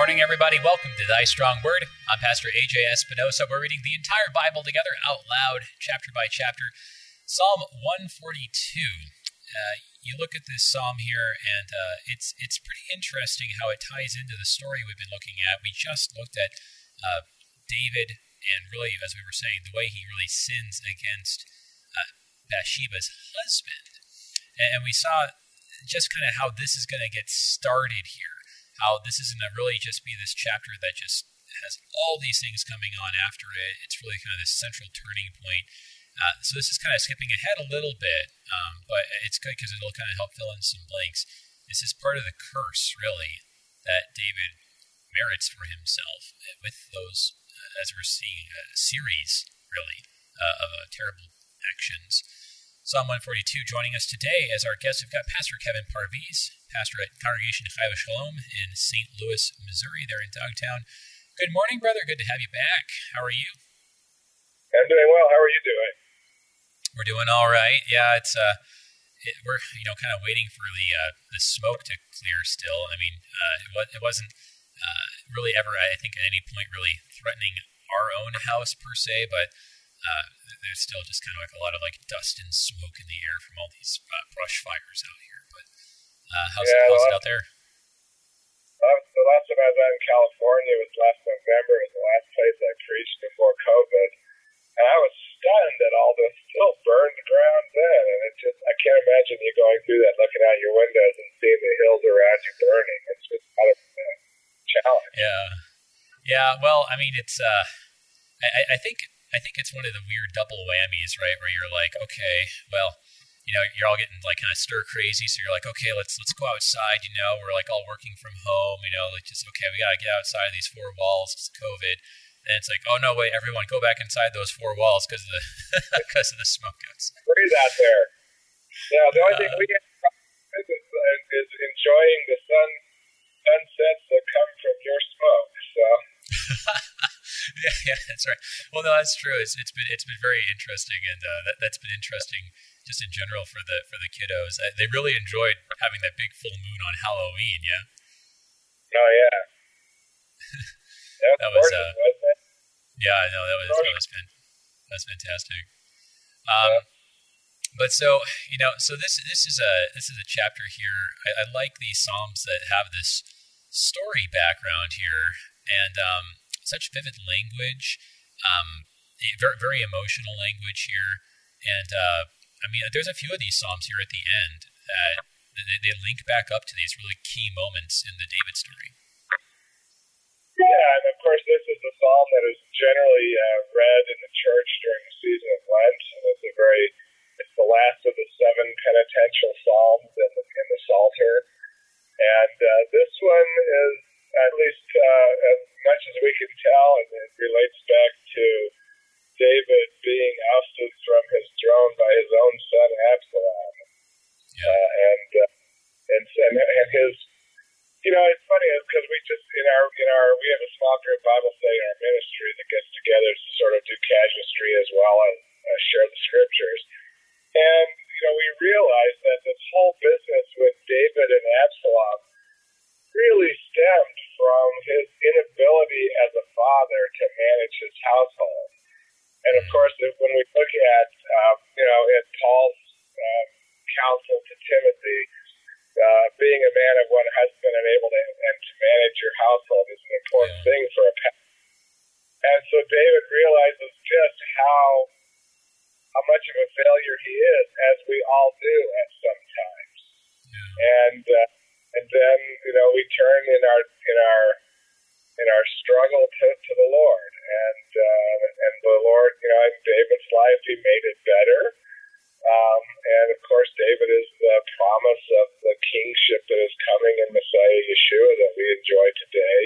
Good morning, everybody. Welcome to Thy Strong Word. I'm Pastor AJ Espinosa. We're reading the entire Bible together out loud, chapter by chapter. Psalm 142. Uh, you look at this psalm here, and uh, it's it's pretty interesting how it ties into the story we've been looking at. We just looked at uh, David, and really, as we were saying, the way he really sins against uh, Bathsheba's husband, and, and we saw just kind of how this is going to get started here how this isn't to really just be this chapter that just has all these things coming on after it. It's really kind of this central turning point. Uh, so this is kind of skipping ahead a little bit, um, but it's good because it'll kind of help fill in some blanks. This is part of the curse, really, that David merits for himself with those, uh, as we're seeing, a series, really, uh, of uh, terrible actions. Psalm 142 joining us today as our guest, we've got Pastor Kevin Parviz, pastor at Congregation Chai Shalom in St. Louis, Missouri, there in Dogtown. Good morning, brother. Good to have you back. How are you? I'm doing well. How are you doing? We're doing all right. Yeah, it's uh, it, we're you know kind of waiting for the uh, the smoke to clear. Still, I mean, uh, it, it wasn't uh, really ever, I think, at any point really threatening our own house per se, but uh, there's still just kind of like a lot of like dust and smoke in the air from all these uh, brush fires out here. But uh, how's, yeah, how's it out there? Uh, the last time I was out in California was last November. It was the last place I preached before COVID, and I was stunned that all this still burned ground then. And it just I can't imagine you going through that, looking out your windows and seeing the hills around you burning. It's just kind of a challenge. Yeah, yeah. Well, I mean, it's. uh I, I think I think it's one of the weird double whammies, right? Where you're like, okay, well, you know, you're all getting like kind of stir crazy, so you're like, okay, let's let's go outside. You know, we're like all working from home. You know, like just okay, we gotta get outside of these four walls. It's COVID. And it's like, oh no, wait, everyone, go back inside those four walls because of the because of the smoke outside. Freeze out there. Yeah, the only uh, thing we get is, is enjoying the sun sunsets that come from your smoke. So. yeah, yeah, that's right. Well, no, that's true. It's, it's been it's been very interesting, and uh, that that's been interesting just in general for the for the kiddos. Uh, they really enjoyed having that big full moon on Halloween. Yeah. Oh yeah. that, that was. Uh, yeah, I know that was that was that's fantastic. Um, yeah. But so you know, so this this is a this is a chapter here. I, I like these psalms that have this story background here, and um, such vivid language, um, very, very emotional language here. And uh, I mean, there's a few of these psalms here at the end that they, they link back up to these really key moments in the David story. Yeah, and of course, this is the psalm that is generally uh, read in the church during the season of Lent. And it's a very, it's the last of the seven penitential psalms in the, in the Psalter. And uh, this one is at least uh, as much as we can tell, and it relates back to David being ousted from his throne by his own son Absalom, yeah. uh, and, uh, and and and his. You know, it's funny because we just in our in our we have a small group Bible study in our ministry that gets together to sort of do casuistry as well as uh, share the scriptures, and you know we realize that this whole business with David and Absalom really stemmed from his inability as a father to manage his household. And of course, when we look at, um, you know, at Paul's um, counsel to Timothy, uh, being a man of one husband and able to, and to manage your household is an important thing for a pastor. And so David realizes just how how much of a failure he is, as we all do at some times. And uh, and then you know we turn in our in our in our struggle to, to the Lord, and uh, and the Lord, you know, in David's life, he made it better. Um, and of course, David is the promise of the kingship that is coming in Messiah Yeshua that we enjoy today.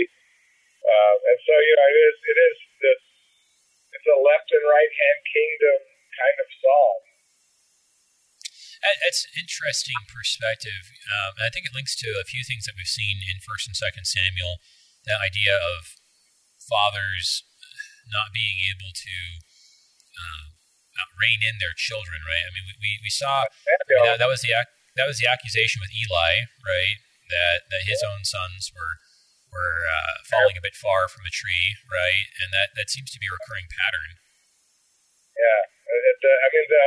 Um, and so, you know, it is it is this it's a left and right hand kingdom kind of psalm. That's interesting perspective. Um, I think it links to a few things that we've seen in First and Second Samuel. That idea of fathers not being able to uh, rein in their children, right? I mean, we, we, we saw that, that was the that was the accusation with Eli, right? That that his own sons were or uh, falling a bit far from a tree, right? And that, that seems to be a recurring pattern. Yeah, uh, I mean the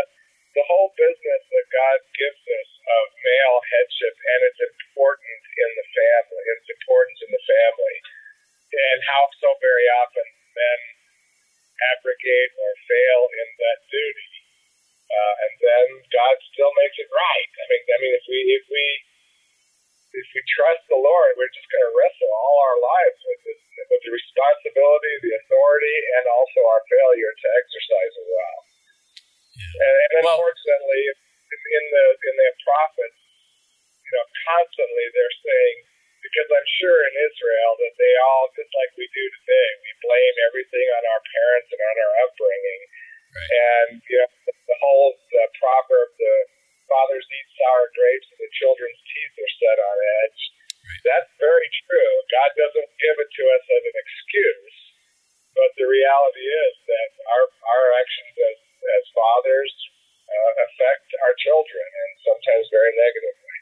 the whole business that God gives us of male headship and its importance in the family, its importance in the family, and how so very often men abrogate or fail in that duty, uh, and then God still makes it right. I mean, I mean, if we if we if we trust the Lord, we're just going to wrestle all our lives with this, with the responsibility, the authority, and also our failure to exercise it well. Yeah. And, and well, unfortunately, in the in the prophets, you know, constantly they're saying because I'm sure in Israel that they all, just like we do today, we blame everything on our parents and on our upbringing. Right. And you know, the, the whole the proverb, the fathers eat sour grapes and the children's teeth are set on edge. Right. That's very true. God doesn't give it to us as an excuse, but the reality is that our our actions as as fathers uh, affect our children, and sometimes very negatively.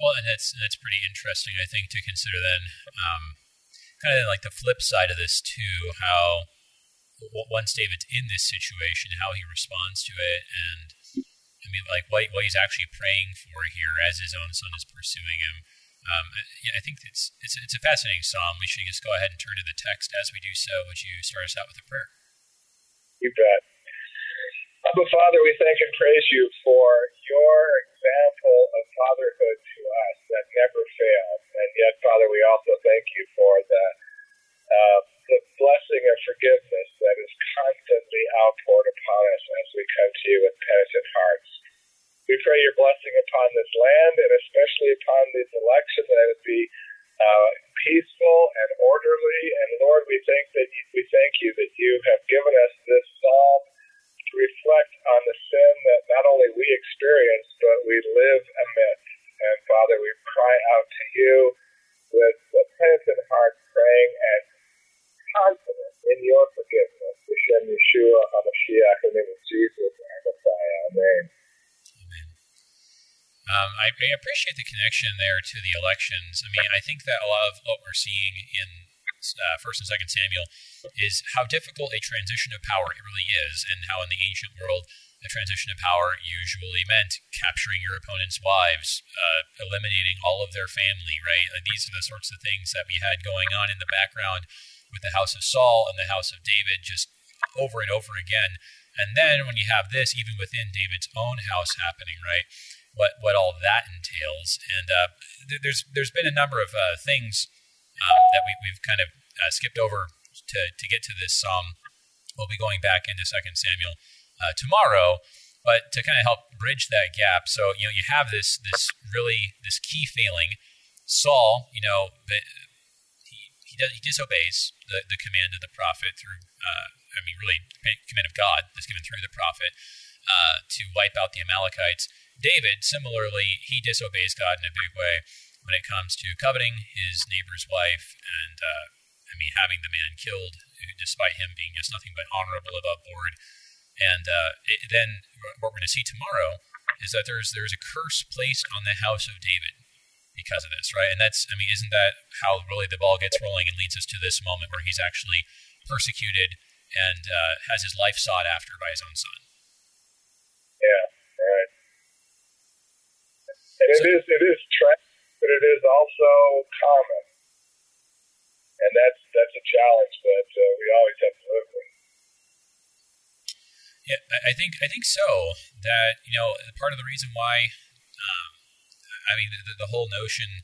Well, and that's that's pretty interesting, I think, to consider. Then, um, kind of like the flip side of this too, how once David's in this situation, how he responds to it, and I mean, like what what he's actually praying for here as his own son is pursuing him. Um, yeah, I think it's, it's it's a fascinating psalm. We should just go ahead and turn to the text. As we do so, would you start us out with a prayer? You bet. Abba Father, we thank and praise you for your example of fatherhood to us that never fails. And yet, Father, we also thank you for the, uh, the blessing of forgiveness that is constantly outpoured upon us as we come to you with penitent hearts. We pray your blessing upon this land and especially upon this election that it would be uh, peaceful and orderly. And Lord, we thank that you, we thank you that you have given us this psalm reflect on the sin that not only we experience, but we live amidst. And Father, we cry out to you with a penitent heart, praying and confident in your forgiveness. Hashem Yeshua HaMashiach, in the name of Jesus, our Messiah. Amen. Um, I, I, appreciate the connection there to the elections. I mean, I think that a lot of what we're seeing in uh, First and Second Samuel, is how difficult a transition of power it really is, and how in the ancient world a transition of power usually meant capturing your opponent's wives, uh, eliminating all of their family. Right? Like these are the sorts of things that we had going on in the background with the house of Saul and the house of David, just over and over again. And then when you have this, even within David's own house happening, right? What what all that entails, and uh, th- there's there's been a number of uh, things um, that we, we've kind of uh, skipped over to, to get to this psalm. We'll be going back into Second Samuel uh, tomorrow, but to kind of help bridge that gap. So you know you have this this really this key failing. Saul, you know, he he, does, he disobeys the, the command of the prophet through. Uh, I mean, really, command of God that's given through the prophet uh, to wipe out the Amalekites. David, similarly, he disobeys God in a big way when it comes to coveting his neighbor's wife and, uh, I mean, having the man killed, despite him being just nothing but honorable above board. And uh, it, then what we're going to see tomorrow is that there's there's a curse placed on the house of David because of this, right? And that's, I mean, isn't that how really the ball gets rolling and leads us to this moment where he's actually persecuted and uh, has his life sought after by his own son? Yeah, right. And so, it is it is tragic but it is also common, and that's that's a challenge that uh, we always have to live with. Yeah, I think I think so. That you know, part of the reason why, um, I mean, the, the, whole notion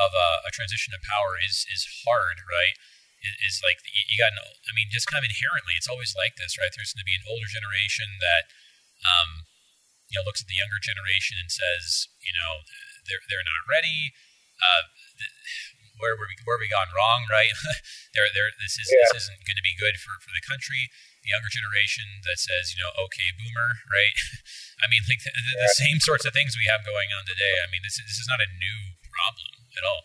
of a, a, transition of power is is hard, right? Is, like you got, an, I mean, just kind of inherently, it's always like this, right? There's going to be an older generation that, um, you know, looks at the younger generation and says, you know, they're they're not ready. Uh, where were we where we gone wrong? Right? they're, they're, this is yeah. this isn't going to be good for, for the country. The younger generation that says, you know, okay, boomer, right? I mean, like the, the, the, same sorts of things we have going on today. I mean, this is, this is not a new problem at all.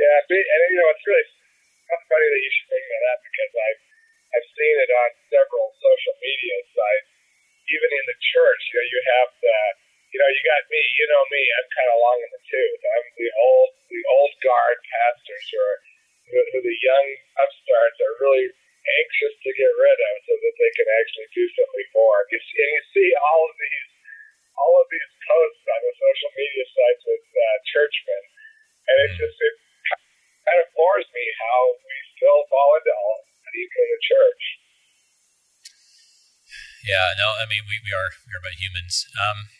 Yeah, and you know, it's really funny that you should bring that up because I've I've seen it on several social media sites, even in the church. You know, you have the you know, you got me. You know me. I'm kind of long in the tooth. I'm the old, the old guard pastors who are who, who the young upstarts are really anxious to get rid of so that they can actually do something more. And you see, and you see all of these all of these posts on the social media sites with uh, churchmen, and it's mm. just it kind of floors me how we still fall into all even in the church. Yeah, no, I mean we, we are we are but humans. Um,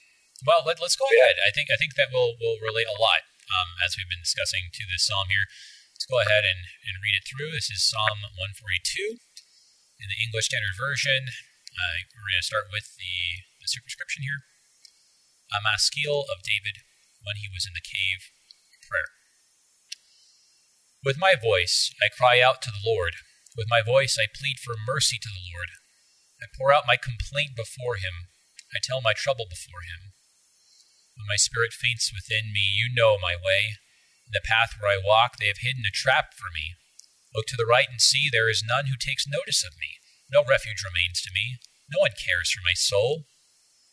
well, let, us go Yeah. ahead. I think I think that will will relate a lot um, as we've been discussing to this psalm here. Let's go ahead and, and read it through. This is Psalm 142 in the English Standard Version. Uh, we're going to start with the, the superscription here. A maskil of David when he was in the cave. Of prayer. With my voice I cry out to the Lord. With my voice I plead for mercy to the Lord. I pour out my complaint before him. I tell my trouble before him. When my spirit faints within me, you know my way. In the path where I walk, they have hidden a trap for me. Look to the right and see there is none who takes notice of me. No refuge remains to me. No one cares for my soul.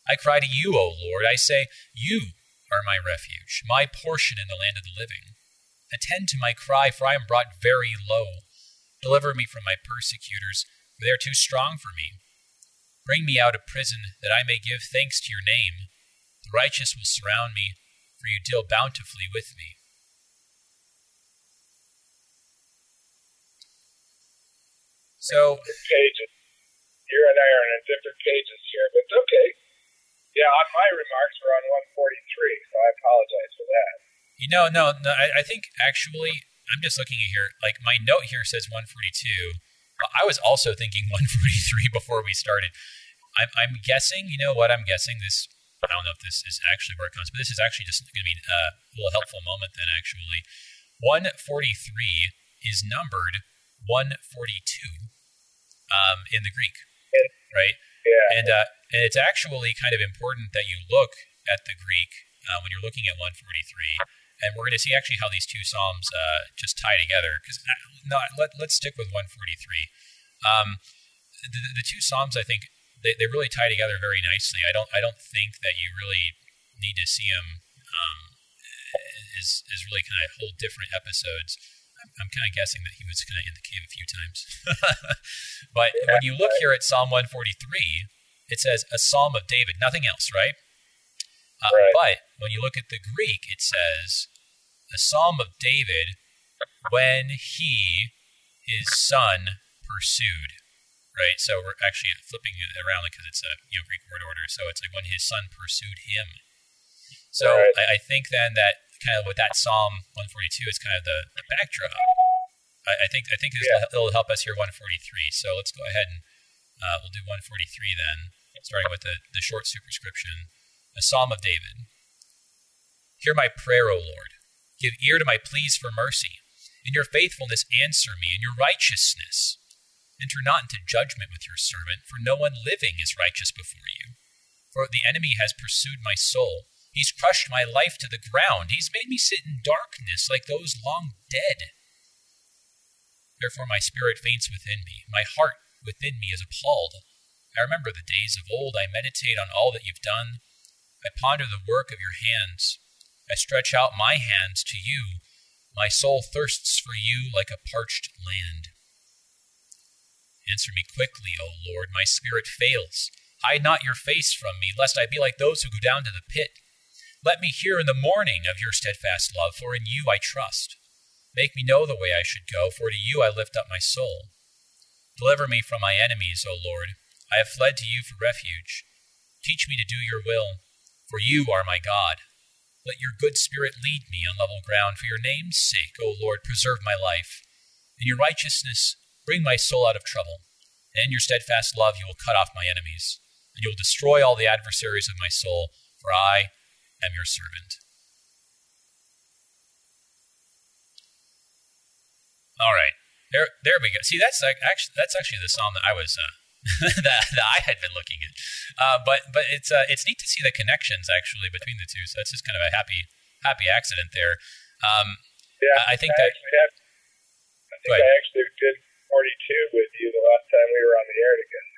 I cry to you, O Lord. I say, You are my refuge, my portion in the land of the living. Attend to my cry, for I am brought very low. Deliver me from my persecutors, for they are too strong for me. Bring me out of prison, that I may give thanks to your name. The righteous will surround me, for you deal bountifully with me. So, pages. You and I are on different pages here, but it's okay. Yeah, on my remarks, we're on 143, so I apologize for that. you know, no, no I, I think actually, I'm just looking at here, like my note here says 142. I was also thinking 143 before we started. I'm, I'm guessing, you know what I'm guessing? This, I don't know if this is actually where it comes, but this is actually just going to be uh, a little helpful moment then, actually. 143 is numbered 142 um, in the Greek, right? yeah, And, uh, and it's actually kind of important that you look at the Greek uh, when you're looking at 143. And we're going to see actually how these two psalms uh, just tie together. Because no, let, let's stick with 143. Um, the, the two psalms, I think, they, they really tie together very nicely. I don't I don't think that you really need to see them um, as, as really kind of whole different episodes. I'm, I'm kind of guessing that he was kind of in the cave a few times. but when you look here at Psalm 143, it says a psalm of David, nothing else, right? Uh, Right. But when you look at the Greek, it says a psalm of David when he, his son, pursued. Right, so we're actually flipping it around because it's a you know Greek word order. So it's like when his son pursued him. So Right. I, I think then that kind of with that Psalm 142 is kind of the, the backdrop. I, I think I think Yeah. will help us here 143. So let's go ahead and uh, we'll do 143 then, starting with the, the short superscription, a Psalm of David. Hear my prayer, O Lord. Give ear to my pleas for mercy. In your faithfulness, answer me. In your righteousness, enter not into judgment with your servant, for no one living is righteous before you. For the enemy has pursued my soul. He's crushed my life to the ground. He's made me sit in darkness like those long dead. Therefore, my spirit faints within me. My heart within me is appalled. I remember the days of old. I meditate on all that you've done. I ponder the work of your hands. I stretch out my hands to you. My soul thirsts for you like a parched land. Answer me quickly, O Lord. My spirit fails. Hide not your face from me, lest I be like those who go down to the pit. Let me hear in the morning of your steadfast love, for in you I trust. Make me know the way I should go, for to you I lift up my soul. Deliver me from my enemies, O Lord. I have fled to you for refuge. Teach me to do your will, for you are my God. Let your good spirit lead me on level ground. For your name's sake, O Lord, preserve my life. In your righteousness, bring my soul out of trouble. And in your steadfast love, you will cut off my enemies, and you will destroy all the adversaries of my soul, for I am your servant. All right, there, there we go. See, that's like actually that's actually the psalm that I was uh, that, that I had been looking at. Uh, but but it's uh, it's neat to see the connections actually between the two. So that's just kind of a happy happy accident there. Um, yeah. I think that- actually had, I think I actually did 42 with you the last time we were on the air together.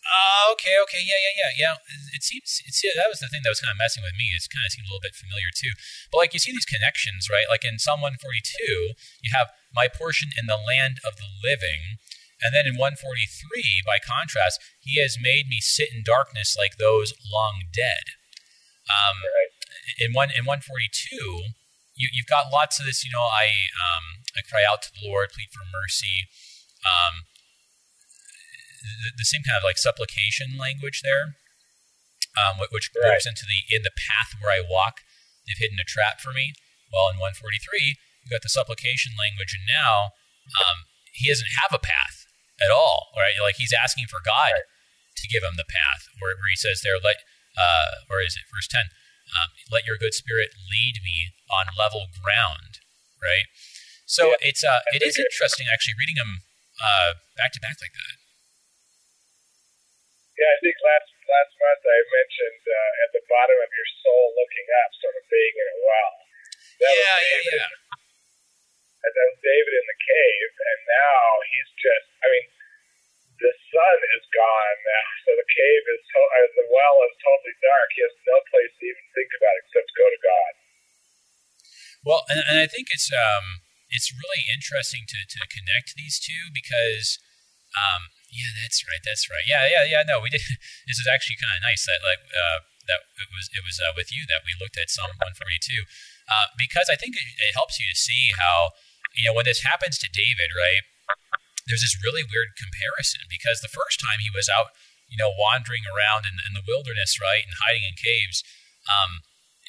Oh, okay, okay, yeah, yeah, yeah, yeah. It seems it's, yeah, that was the thing that was kind of messing with me. It's kind of seemed a little bit familiar too. But like you see these connections, right? Like in Psalm 142, you have my portion in the land of the living, and then in 143, by contrast, he has made me sit in darkness like those long dead. Um, Right. in one in 142, you, you've got lots of this. You know, I um, I cry out to the Lord, plead for mercy. Um, the, the same kind of like supplication language there, um, which Right. goes into the in the path where I walk, they've hidden a trap for me. Well, in 143, you got the supplication language, and now um, he doesn't have a path at all, right? Like he's asking for God to give him the path, where, where he says there, let, uh, or is it verse 10? Um, let your good spirit lead me on level ground, right? So Yeah. it's uh, it is interesting actually reading them back to back like that. Yeah, I think last last month I mentioned uh, at the bottom of your soul looking up, sort of being in a well. That yeah, yeah, David, yeah. And that was David in the cave, and now he's just. I mean, the sun is gone now, so the cave is to- uh, the well is totally dark. He has no place to even think about except go to God. Well, and, and I think it's um it's really interesting to, to connect these two because um yeah that's right that's right. Yeah yeah yeah no we did this is actually kind of nice that like uh that it was it was uh, with you that we looked at Psalm 142 uh, because I think it, it helps you to see how you know when this happens to David right there's this really weird comparison because the first time he was out you know wandering around in, in the wilderness right and hiding in caves um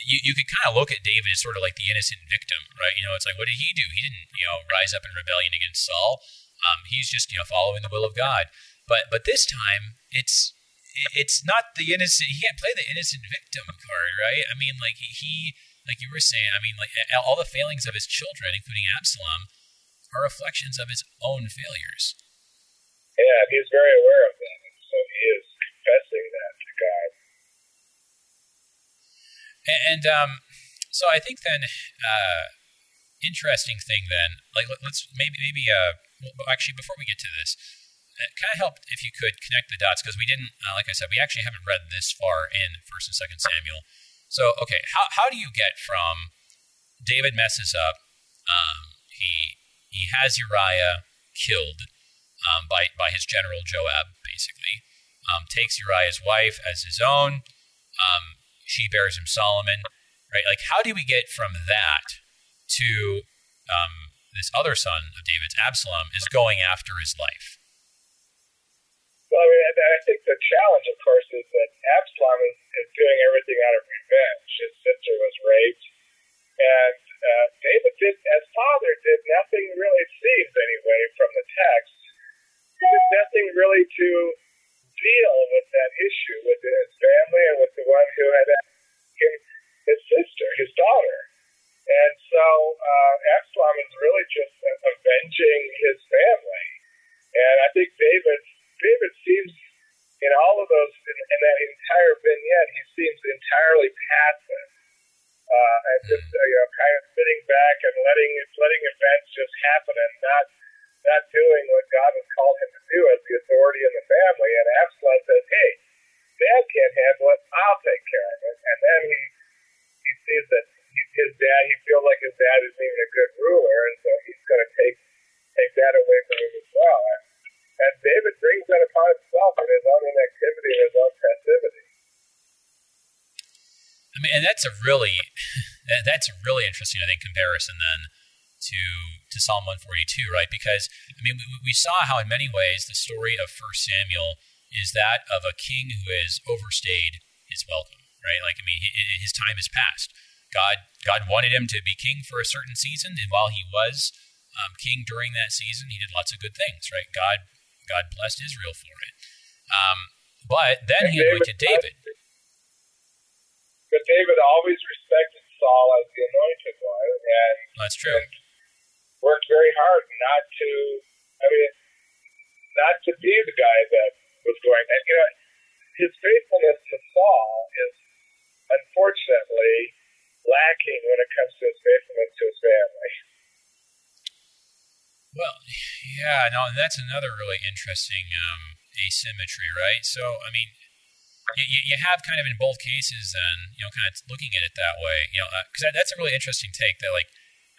you, you could kind of look at David as sort of like the innocent victim, right? You know, it's like, what did he do? He didn't, you know, rise up in rebellion against Saul. Um, he's just, you know, following the will of God. But but this time, it's it's not the innocent. He can't play the innocent victim card, right? I mean, like he, like you were saying, I mean, like all the failings of his children, including Absalom, are reflections of his own failures. Yeah, and he's very aware of that, and so he is confessing that to God. And um, so I think then, uh, interesting thing then, like let- let's maybe maybe uh, well, actually before we get to this, kind of help if you could connect the dots because we didn't, uh, like I said, we actually haven't read this far in First and Second Samuel. So okay, how how do you get from David messes up, um, he he has Uriah killed um, by by his general Joab, basically, um, takes Uriah's wife as his own. Um, she bears him Solomon, right? Like, how do we get from that to um, this other son of David's, Absalom, is going after his life? Well, I mean, I think the challenge, of course, is that Absalom is, is doing everything out of revenge. His sister was raped, and uh, David did, as father, did nothing really, it seems anyway, from the text, did nothing really to deal with that issue with his family and with the one who had him, his sister, his daughter. And so uh, Absalom is really just avenging his family. And I think David, David seems in all of those, in, in that entire vignette, he seems entirely passive. Uh, and just uh, you know, kind of sitting back and letting letting events just happen and not not doing what God has called him to do as the authority in the family. And Absalom says, "Hey, Dad can't handle it. I'll take care of it." And then he he sees that he, his dad, he feels like his dad isn't even a good ruler, and so he's going to take take that away from him as well. And, and David brings that upon himself in his own inactivity and his own passivity. I mean, and that's a really that- that's a really interesting, I think, comparison then to to Psalm 142, right? Because I mean, we, we saw how in many ways the story of First Samuel is that of a king who has overstayed his welcome, right? Like, I mean, his time has passed. God God wanted him to be king for a certain season, and while he was um, king during that season, he did lots of good things, right? God God blessed Israel for it. Um, but then And he anointed David- David. But David always Saul as the anointed one, and That's true. and worked very hard not to, I mean, not to be the guy that was going. And you know, his faithfulness to Saul is unfortunately lacking when it comes to his faithfulness to his family. Well, yeah, no, and that's another really interesting um, asymmetry, right? So, I mean, you, you have kind of in both cases, and you know, kind of looking at it that way, you know, because that, that's a really interesting take that like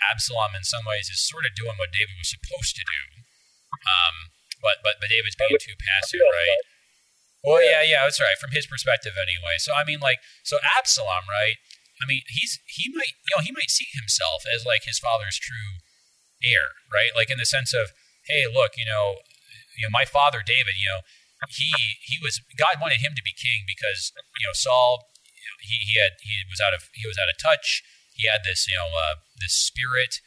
Absalom in some ways is sort of doing what David was supposed to do, um, but but but David's being too passive, right? Well, yeah, yeah, that's right. From his perspective, anyway. So I mean, like, so Absalom, right? I mean, he's he might you know he might see himself as like his father's true heir, right? Like in the sense of, hey, look, you know, you know, my father David, you know, he he was God wanted him to be king because you know Saul he, he had he was out of he was out of touch. He had this you know uh, this spirit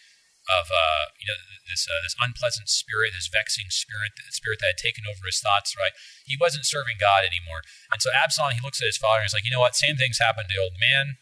of uh, you know this uh, this unpleasant spirit, this vexing spirit, spirit that had taken over his thoughts. Right, he wasn't serving God anymore, and so Absalom he looks at his father and he's like, you know what, same things happened to the old man,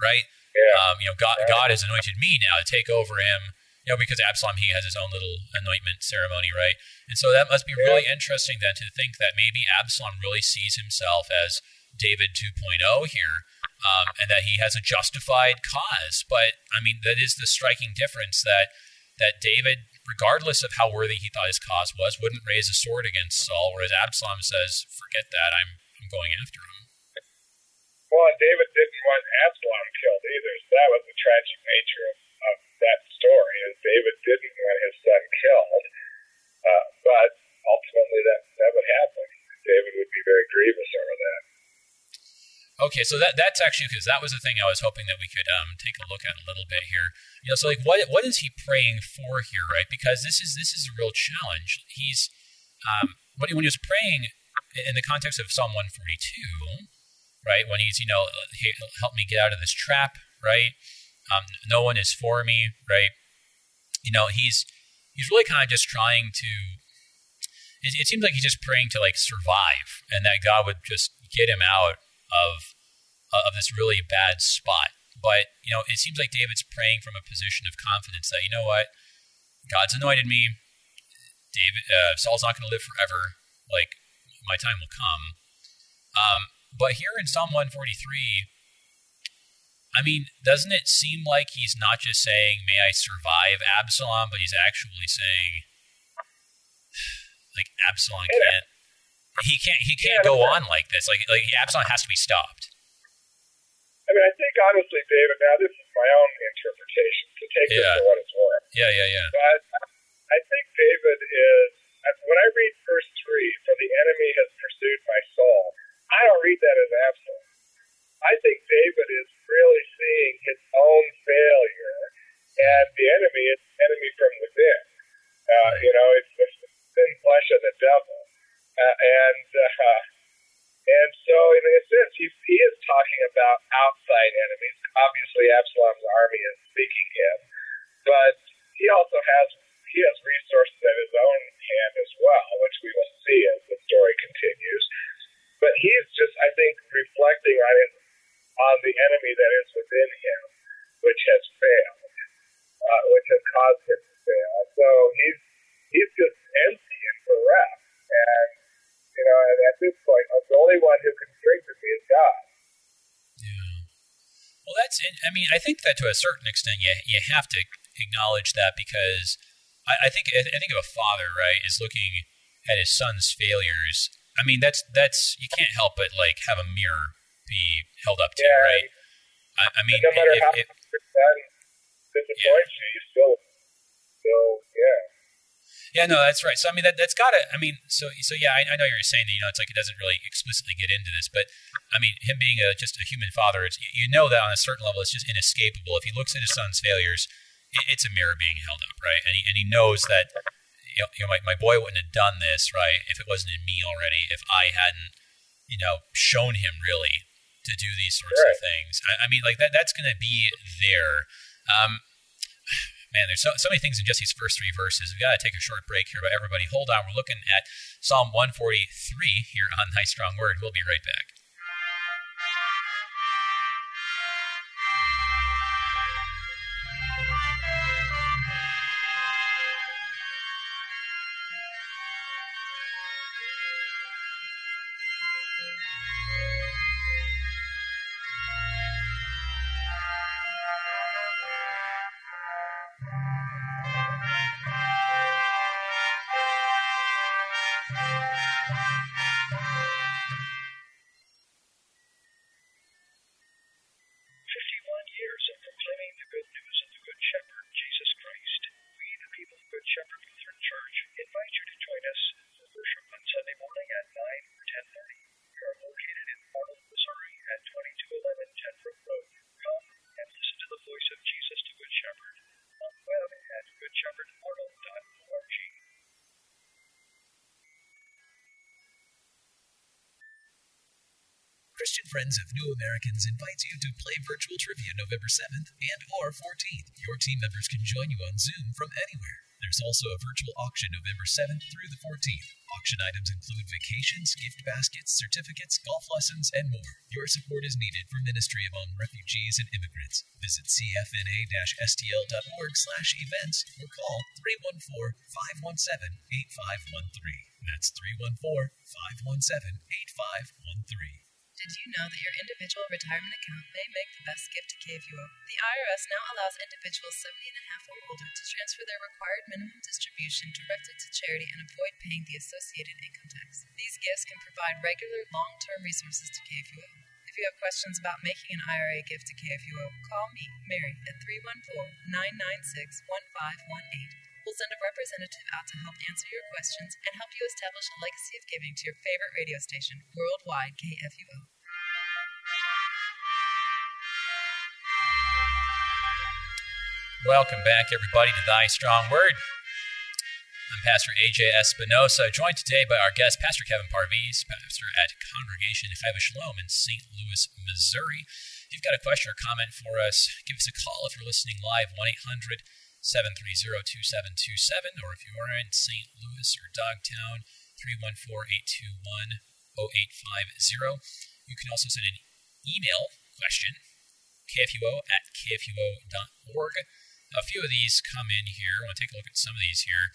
right? Yeah. Um, you know, God God has anointed me now to take over him. Know, because Absalom he has his own little anointment ceremony, right? And so that must be Yeah. really interesting then to think that maybe Absalom really sees himself as David 2.0 here, um, and that he has a justified cause. But I mean, that is the striking difference that that David, regardless of how worthy he thought his cause was, wouldn't raise a sword against Saul, whereas Absalom says, "Forget that, I'm I'm going after him." Well, and David didn't want Absalom killed either, so that was the tragic nature of, story. Is David didn't want his son killed, uh, but ultimately that that would happen. David would be very grievous over that. Okay, so that that's actually because that was the thing I was hoping that we could um, take a look at a little bit here. You know, so like what what is he praying for here, right? Because this is this is a real challenge. He's um, when he, when he was praying in the context of Psalm one forty two, right? When he's you know, "Hey, help me get out of this trap, right? Um, no one is for me, right? You know, he's he's really kind of just trying to. It, it seems like he's just praying to like survive, and that God would just get him out of uh, of this really bad spot. But you know, it seems like David's praying from a position of confidence that you know what, God's anointed me. David, uh, Saul's not going to live forever. Like my time will come. Um, but here in Psalm 143, I mean, doesn't it seem like he's not just saying, "May I survive Absalom," but he's actually saying, like Absalom can't. He can't. He can't go on like this. Like, like Absalom has to be stopped. I mean, I think honestly, David. Now, this is my own interpretation, To take this Yeah. for what it's worth. Yeah, yeah, yeah. But I think David is, when I read verse 3, for the enemy has pursued my soul, I don't read that as Absalom. I think David is really seeing his own failure, and the enemy is enemy from within. Uh, you know, it's the thin flesh of the devil. Uh, and uh, and so, in a sense, he, he is talking about outside enemies. Obviously, Absalom's army is seeking him, but he also has he has resources at his own hand as well, which we will see as the story continues. But he's just, I think, reflecting on his on the enemy that is within him, which has failed, uh, which has caused him to fail. So he's he's just empty and bereft, and you know, and at this point, the only one who can strengthen me is God. Yeah. Well, that's. I mean, I think that to a certain extent, you you have to acknowledge that because I, I think I think of a father, right, is looking at his son's failures. I mean, that's that's you can't help but like have a mirror be held up to, Yeah. right? I, I mean, no matter if, how if, much your son disappoints you, you still, still, yeah. Yeah, no, that's right. So I mean, that that's got to. I mean, so so yeah, I, I know you're saying that. You know, it's like it doesn't really explicitly get into this, but I mean, him being a, just a human father, it's, you know that on a certain level, it's just inescapable. If he looks at his son's failures, it, it's a mirror being held up, right? And he and he knows that you know, you know my, my boy wouldn't have done this, right, if it wasn't in me already. If I hadn't, you know, shown him really to do these sorts of things. I, I mean, like that. That's going to be there. Um, Man, there's so, so many things in just these first three verses. We've got to take a short break here, but everybody hold on. We're looking at Psalm 143 here on Thy Strong Word. We'll be right back. Friends of New Americans invites you to play virtual trivia November 7th and or 14th. Your team members can join you on Zoom from anywhere. There's also a virtual auction November 7th through the 14th. Auction items include vacations, gift baskets, certificates, golf lessons, and more. Your support is needed for Ministry among Refugees and Immigrants. Visit cfna-stl.org slash events or call 314-517-8513. That's 314-517-8513. Did you know that your individual retirement account may make the best gift to KFUO? The IRS now allows individuals 70 and a half or older to transfer their required minimum distribution directly to charity and avoid paying the associated income tax. These gifts can provide regular, long-term resources to KFUO. If you have questions about making an IRA gift to KFUO, call me, Mary, at 314-996-1518. We'll send a representative out to help answer your questions and help you establish a legacy of giving to your favorite radio station, Worldwide KFUO. Welcome back, everybody, to Thy Strong Word. I'm Pastor AJ Espinosa, joined today by our guest, Pastor Kevin Parviz, pastor at Congregation Chai Shalom in St. Louis, Missouri. If you've got a question or comment for us, give us a call if you're listening live, 1 800 730 2727, or if you are in St. Louis or Dogtown, 314 821 0850. You can also send an email question, kfuo at kfuo.org a few of these come in here. I want to take a look at some of these here.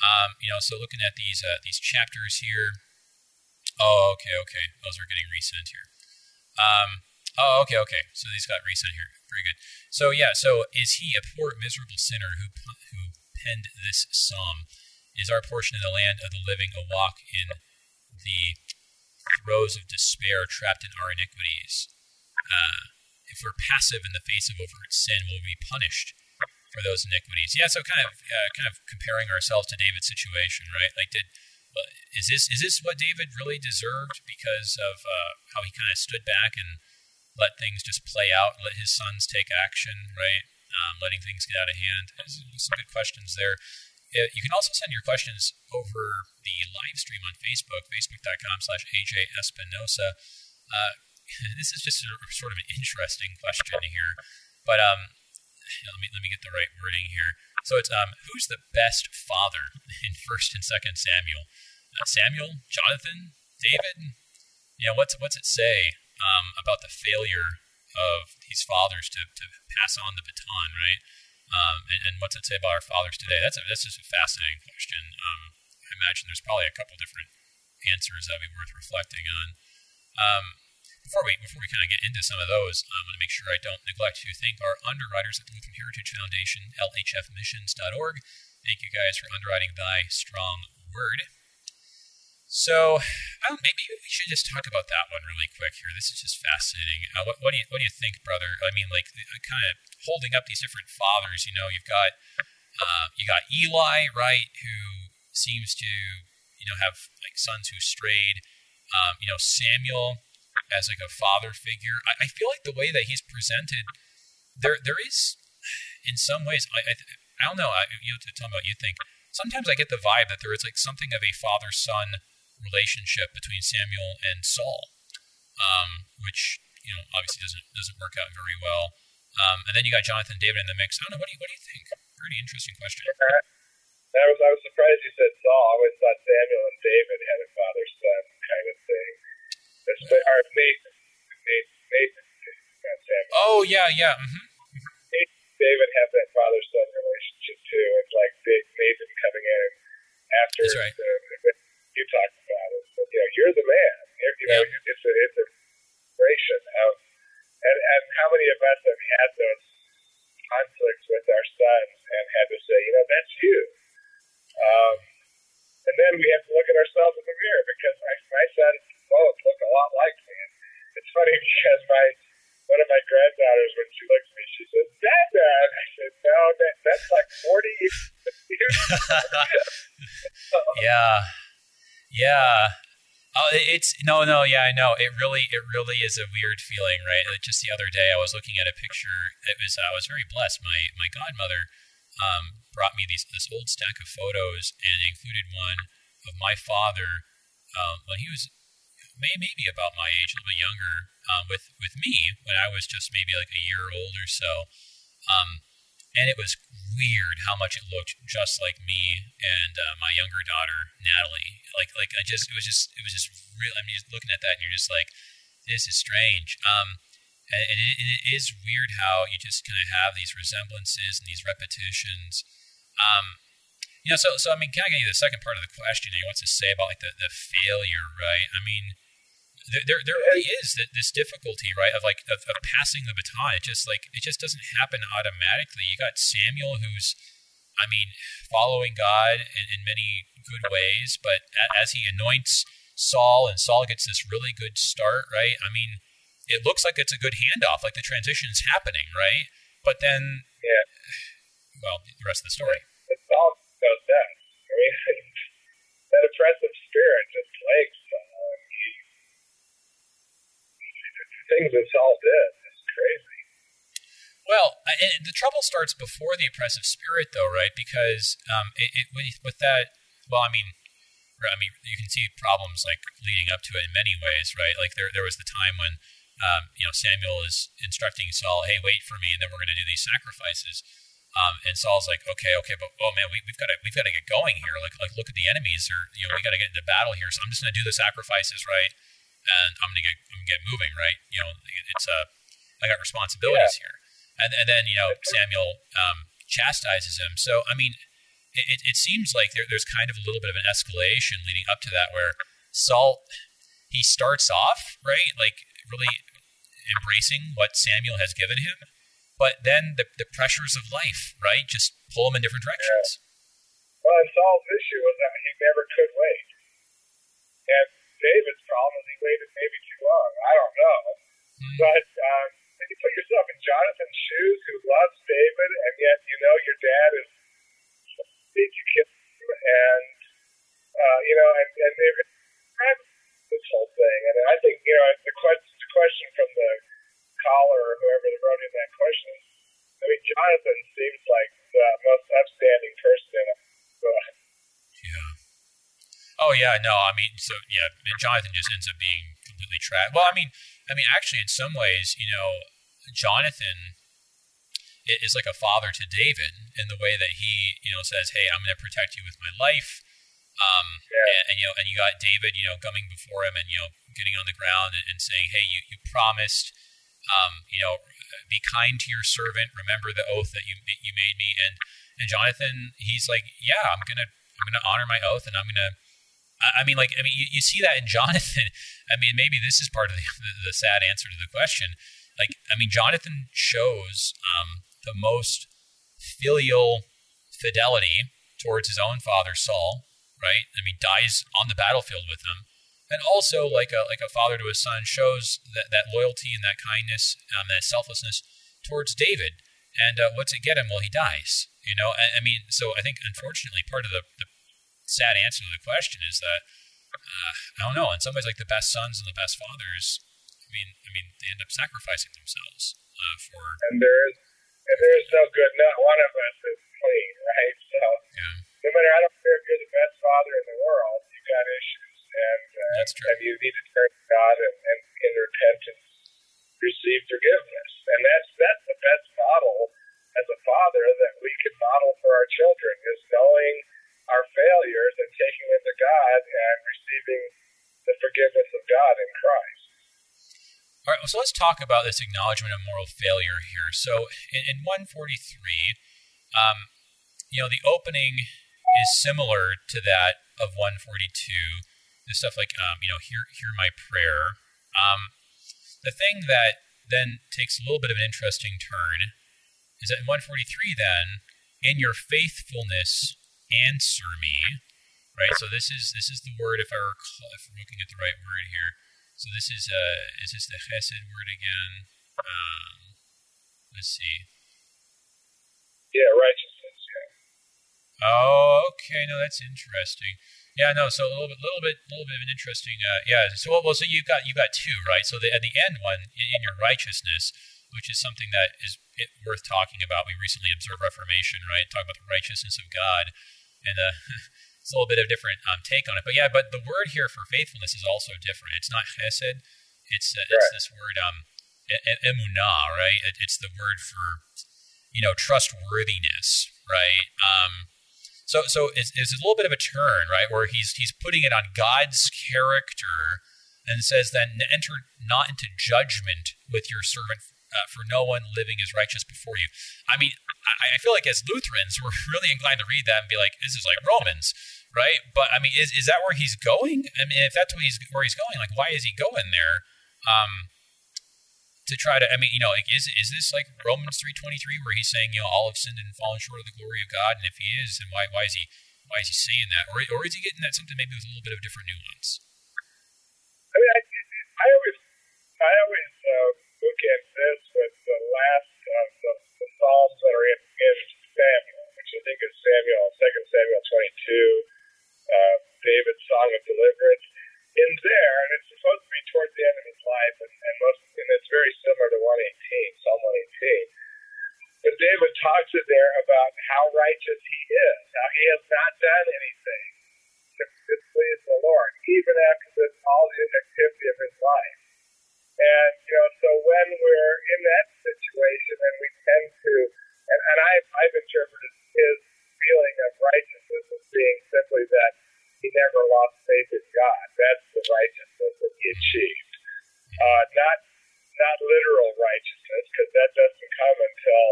Um, you know, so looking at these uh, these chapters here. Oh, okay, okay. Those are getting resent here. Um, oh, okay, okay. So these got resent here. Very good. So yeah. So is he a poor, miserable sinner who who penned this psalm? Is our portion in the land of the living a walk in the throes of despair, trapped in our iniquities? Uh, if we're passive in the face of overt sin, will we be punished? For those iniquities. Yeah, so kind of uh, kind of comparing ourselves to David's situation, right? Like, did is this is this what David really deserved because of uh, how he kind of stood back and let things just play out, let his sons take action, right? Um, letting things get out of hand. There's some good questions there. Uh, you can also send your questions over the live stream on Facebook, facebook.com slash AJ Espinosa. Uh, this is just a, sort of an interesting question here. But um, let me let me get the right wording here. So it's um, who's the best father in First and Second Samuel? Uh, Samuel, Jonathan, David. You know what's what's it say um, about the failure of these fathers to, to pass on the baton, right? Um, and, and, what's it say about our fathers today? That's a, that's just a fascinating question. Um, I imagine there's probably a couple different answers that would be worth reflecting on. Um, before we before we kind of get into some of those, I want to make sure I don't neglect to thank our underwriters at the Lutheran Heritage Foundation, lhfmissions.org. Thank you guys for underwriting Thy Strong Word. So um, maybe we should just talk about that one really quick here. This is just fascinating. Uh, what, what, do you what do you think, brother? I mean, like uh, kind of holding up these different fathers. You know, you've got uh, you got Eli, right, who seems to you know have like sons who strayed. Um, you know, Samuel as like a father figure. I, I feel like the way that he's presented, there there is, in some ways, I I, I don't know. I, you know, tell me what you think. Sometimes I get the vibe that there is like something of a father son relationship between Samuel and Saul, um, which you know obviously doesn't doesn't work out very well. Um, and then you got Jonathan David in the mix. I don't know. What do you what do you think? Pretty interesting question. That was I was surprised you said Saul. I always thought Samuel and David had a father son kind of thing. Or Nathan. Nathan. Nathan oh, yeah, yeah. Mm-hmm. David have that father son relationship too. It's like Nathan coming in after That's right. the, you talk about it. But, you know, you're the man. You're, you know, yeah. it's a it's a celebration of, and and how many of us have had those conflicts with our sons and had to say, you know, that's you. Um, and then we have to look at ourselves in the mirror because my my son both look a lot like me. It's funny because my one of my granddaughters, when she looks at me, she says, "Dad, Dad." I said, "No, that, that's like forty years." yeah, yeah. Oh, it's no, no, yeah, I know. It really, it really is a weird feeling, right? Like just the other day, I was looking at a picture. It was, I was very blessed. My my godmother um, brought me these this old stack of photos, and included one of my father um, when he was may maybe about my age, a little bit younger, um, with with me when I was just maybe like a year old or so. Um, and it was weird how much it looked just like me and uh, my younger daughter Natalie. Like like I just it was just it was just real. I mean, just looking at that and you're just like, this is strange. Um, and, and, it, and it is weird how you just kind of have these resemblances and these repetitions. Um, you know, so so I mean, kind of getting to the second part of the question, you know, what's to say about like the, the failure, right? I mean, there, there, really is this difficulty, right, of like of, of, passing the baton. It just like it just doesn't happen automatically. You got Samuel, who's, I mean, following God in, in many good ways, but as he anoints Saul and Saul gets this really good start, right? I mean, it looks like it's a good handoff, like the transition's happening, right? But then, yeah, well, the rest of the story. It's all goes down. I mean, that oppressive spirit just plagues things that Saul did. It's crazy. Well, the trouble starts before the oppressive spirit, though, right? Because um, it, it, with that, well, I mean, I mean, you can see problems like leading up to it in many ways, right? Like there, there was the time when, um, you know, Samuel is instructing Saul, "Hey, wait for me, and then we're going to do these sacrifices." Um, and Saul's like, "Okay, okay, but oh man, we, have got to, we've got to get going here. Like, like look at the enemies, or you know, we got to get into battle here. So I'm just going to do the sacrifices, right? And I'm gonna get I'm gonna get moving, right? You know, it's a uh, I got responsibilities yeah. here, and and then you know Samuel um, chastises him. So I mean, it, it seems like there, there's kind of a little bit of an escalation leading up to that, where Saul he starts off right, like really embracing what Samuel has given him, but then the, the pressures of life, right, just pull him in different directions. Yeah. Well, Saul's issue was that he never could wait, David's problem is he waited maybe too long. I don't know. Mm-hmm. But um, if you put yourself in Jonathan's shoes, who loves David, and yet you know your dad is think you kill him, and uh, you know, and and they this whole thing. And I think you know the question, the question from the caller or whoever wrote in that question. I mean, Jonathan seems like the most upstanding person in Oh yeah, no, I mean, so yeah, and Jonathan just ends up being completely trapped. Well, I mean, I mean, actually, in some ways, you know, Jonathan is like a father to David in the way that he, you know, says, "Hey, I'm going to protect you with my life." Um, yeah. and, and, you know, and you got David, you know, coming before him and you know, getting on the ground and, and saying, "Hey, you you promised." Um, you know, be kind to your servant. Remember the oath that you you made me. And and Jonathan, he's like, yeah, I'm gonna I'm gonna honor my oath, and I'm gonna I mean, like, I mean, you, you see that in Jonathan. I mean, maybe this is part of the, the, the sad answer to the question. Like, I mean, Jonathan shows um, the most filial fidelity towards his own father Saul, right? I mean, dies on the battlefield with him, and also like a like a father to his son shows that, that loyalty and that kindness, um, that selflessness towards David. And uh, what's it get him? Well, he dies. You know, I, I mean, so I think unfortunately part of the, the sad answer to the question is that uh, I don't know. In some ways, like the best sons and the best fathers, I mean, I mean, they end up sacrificing themselves uh, for. And there is, and there is no good. Not one of us is clean, right? So yeah. no matter, I don't care if you're the best father in the world, you got issues, and uh, that's true. And you need to turn to God and, and in repentance receive forgiveness, and that's that's the best model as a father that we can model for our children is knowing our failures and taking them to God and receiving the forgiveness of God in Christ. All right, so let's talk about this acknowledgement of moral failure here. So in, in 143, um, you know, the opening is similar to that of 142. The stuff like, um, you know, hear, hear my prayer. Um, the thing that then takes a little bit of an interesting turn is that in 143, then, in your faithfulness answer me, right? So this is this is the word. If I recall, if we're looking at the right word here, so this is uh, is this the chesed word again? Um, let's see. Yeah, righteousness. Yeah. Oh, okay. No, that's interesting. Yeah, no. So a little bit, little bit, little bit of an interesting. Uh, yeah. So well, so you got you got two, right? So the, at the end one in, in your righteousness, which is something that is worth talking about. We recently observed Reformation, right? Talk about the righteousness of God and uh, it's a little bit of a different um, take on it. But yeah, but the word here for faithfulness is also different. It's not chesed. It's uh, it's this word um, emunah, right? It, it's the word for you know trustworthiness, right? Um, so so it's, it's a little bit of a turn, right, where he's he's putting it on God's character and says then enter not into judgment with your servant uh, for no one living is righteous before you. I mean, I, I, feel like as Lutherans, we're really inclined to read that and be like, this is like Romans, right? But I mean, is, is that where he's going? I mean, if that's where he's, where he's going, like, why is he going there? Um, to try to, I mean, you know, like, is is this like Romans three twenty three, where he's saying, you know, all have sinned and fallen short of the glory of God, and if he is, then why why is he why is he saying that, or or is he getting that something maybe with a little bit of different nuance? I mean, I, I always I always at this with the last of the, the psalms that are in, Samuel, which I think is Samuel, Second Samuel 22, uh, David's song of deliverance. In there, and it's supposed to be towards the end of his life, and, and, most, and it's very similar to 118, Psalm 118. But David talks in there about how righteous he is, how he has not done anything to displease the Lord, even after this, all the inactivity of his life. And, you know, so when we're in that situation and we tend to, and, and I've, I've interpreted his feeling of righteousness as being simply that he never lost faith in God. That's the righteousness that he achieved. Uh, not, not literal righteousness, because that doesn't come until,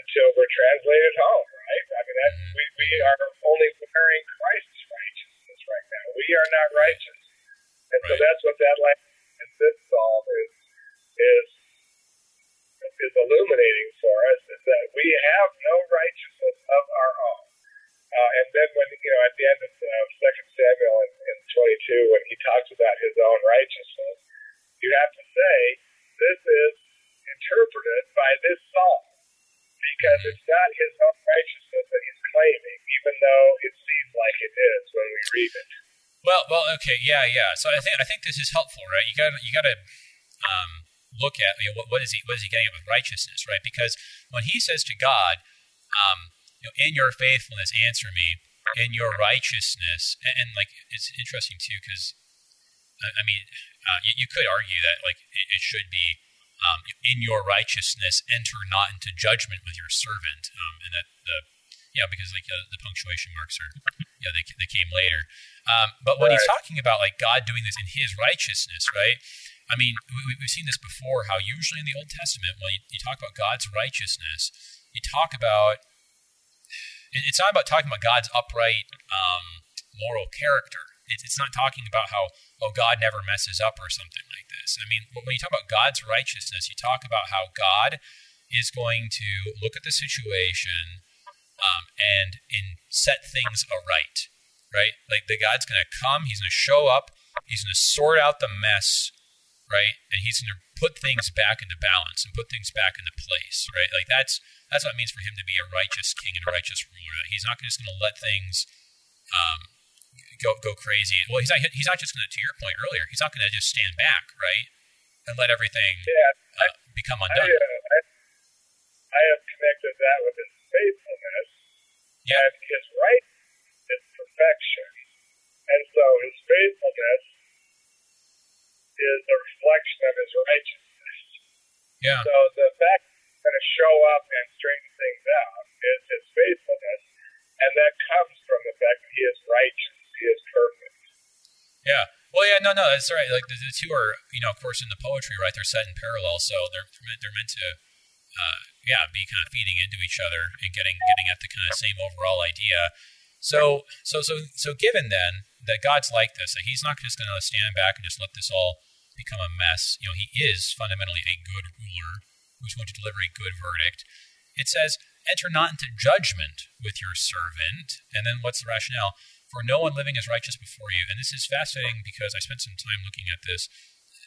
until we're translated home, right? I mean, that, we, we are only wearing Christ's righteousness right now. We are not righteous. And so that's what that language this psalm is is is illuminating for us is that we have no righteousness of our own. Uh, and then when you know at the end of Second Samuel in, in 22, when he talks about his own righteousness, you have to say this is interpreted by this psalm because it's not his own righteousness that he's claiming, even though it seems like it is when we read it. Well, well, okay, yeah, yeah. So I think I think this is helpful, right? You got you got to um, look at you know, what, what is he what is he getting at with righteousness, right? Because when he says to God, um, you know, "In your faithfulness, answer me," in your righteousness, and, and like it's interesting too, because I, I, mean, uh, you, you, could argue that like it, it should be. Um, in your righteousness, enter not into judgment with your servant, um, and that the yeah, because like uh, the punctuation marks are yeah they, they came later. Um, but when right. he's talking about like God doing this in His righteousness, right? I mean, we, have seen this before. How usually in the Old Testament, when you, you talk about God's righteousness, you talk about it's not about talking about God's upright um, moral character. It, it's not talking about how oh God never messes up or something like this. I mean, when you talk about God's righteousness, you talk about how God is going to look at the situation um, and and set things aright right? Like the God's going to come, he's going to show up, he's going to sort out the mess, right? And he's going to put things back into balance and put things back into place, right? Like that's that's what it means for him to be a righteous king and a righteous ruler. He's not just going to let things um, go go crazy. Well, he's not he's not just going to. To your point earlier, he's not going to just stand back, right, and let everything yeah, uh, become undone. I, uh, I, I have connected that with his yeah. And his right is perfection. And so his faithfulness is a reflection of his righteousness. Yeah. So the fact he's going to show up and straighten things out is his faithfulness, and that comes from the fact that he is righteous, he is perfect. Yeah. Well, yeah, no, no, that's right. Like the, the two are, you know, of course, in the poetry, right? They're set in parallel, so they're they're meant to, uh, yeah, be kind of feeding into each other and getting getting at the kind of same overall idea. So, so, so, so, given then that God's like this, that He's not just going to stand back and just let this all become a mess. You know, He is fundamentally a good ruler who's going to deliver a good verdict. It says, "Enter not into judgment with your servant." And then, what's the rationale? For no one living is righteous before you. And this is fascinating because I spent some time looking at this.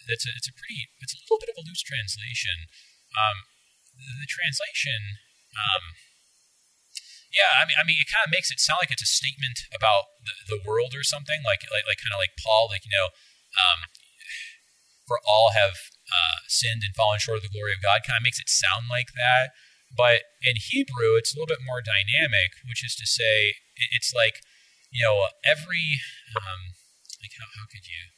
It's a, it's a pretty, it's a little bit of a loose translation. Um, the, translation. Um, yeah, I mean, I mean, it kind of makes it sound like it's a statement about the, the world or something, like like, like kind of like Paul, like you know, um, for all have uh, sinned and fallen short of the glory of God. Kind of makes it sound like that, but in Hebrew, it's a little bit more dynamic, which is to say, it's like you know, every um, like how, how could you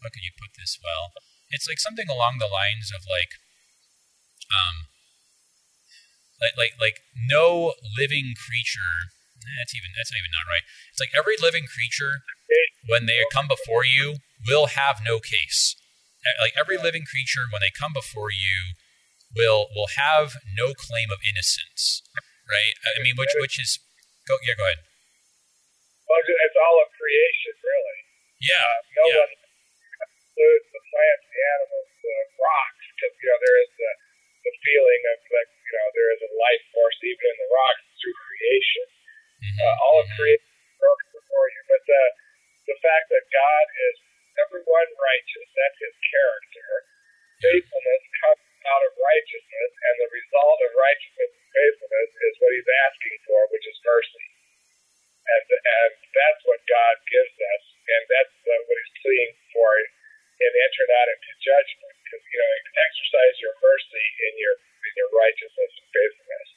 how could you put this well? It's like something along the lines of like um like like like no living creature that's even that's not even not right. It's like every living creature when they come before you will have no case. Like every living creature when they come before you will will have no claim of innocence, right? I mean, which which is go yeah, go ahead. Well, it's all of creation, really. Yeah, uh, no yeah. one includes the plants, the animals, the rocks, because you know there is the the feeling of you know there is a life force even in the rocks through creation. Mm-hmm, uh, all of mm-hmm. creation broken before you, but the the fact that God is everyone righteous, that's His character. Faithfulness comes out of righteousness, and the result of righteousness and faithfulness is what He's asking for, which is mercy. And and that's what God gives us, and that's uh, what He's pleading for in enter not into judgment, because you know exercise your mercy in your in your righteousness and faithfulness.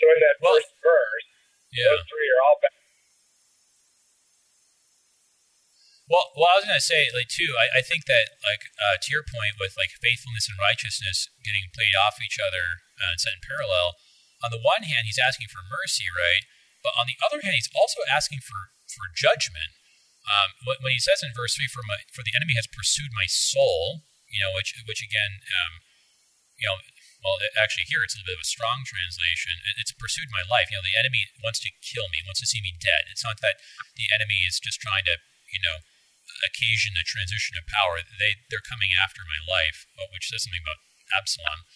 So in that Well, first verse, Yeah. those three are all back. To say, like, too, I, I think that, like, uh, to your point with, like, faithfulness and righteousness getting played off each other uh, and set in parallel, on the one hand, he's asking for mercy, right? But on the other hand, he's also asking for, for judgment. Um, when, he says in verse 3, for, my, for the enemy has pursued my soul, you know, which, which again, um, you know, well, actually, here it's a little bit of a strong translation. It, it's pursued my life. You know, the enemy wants to kill me, wants to see me dead. It's not that the enemy is just trying to, you know, occasion a transition of power. They they're coming after my life, which says something about Absalom.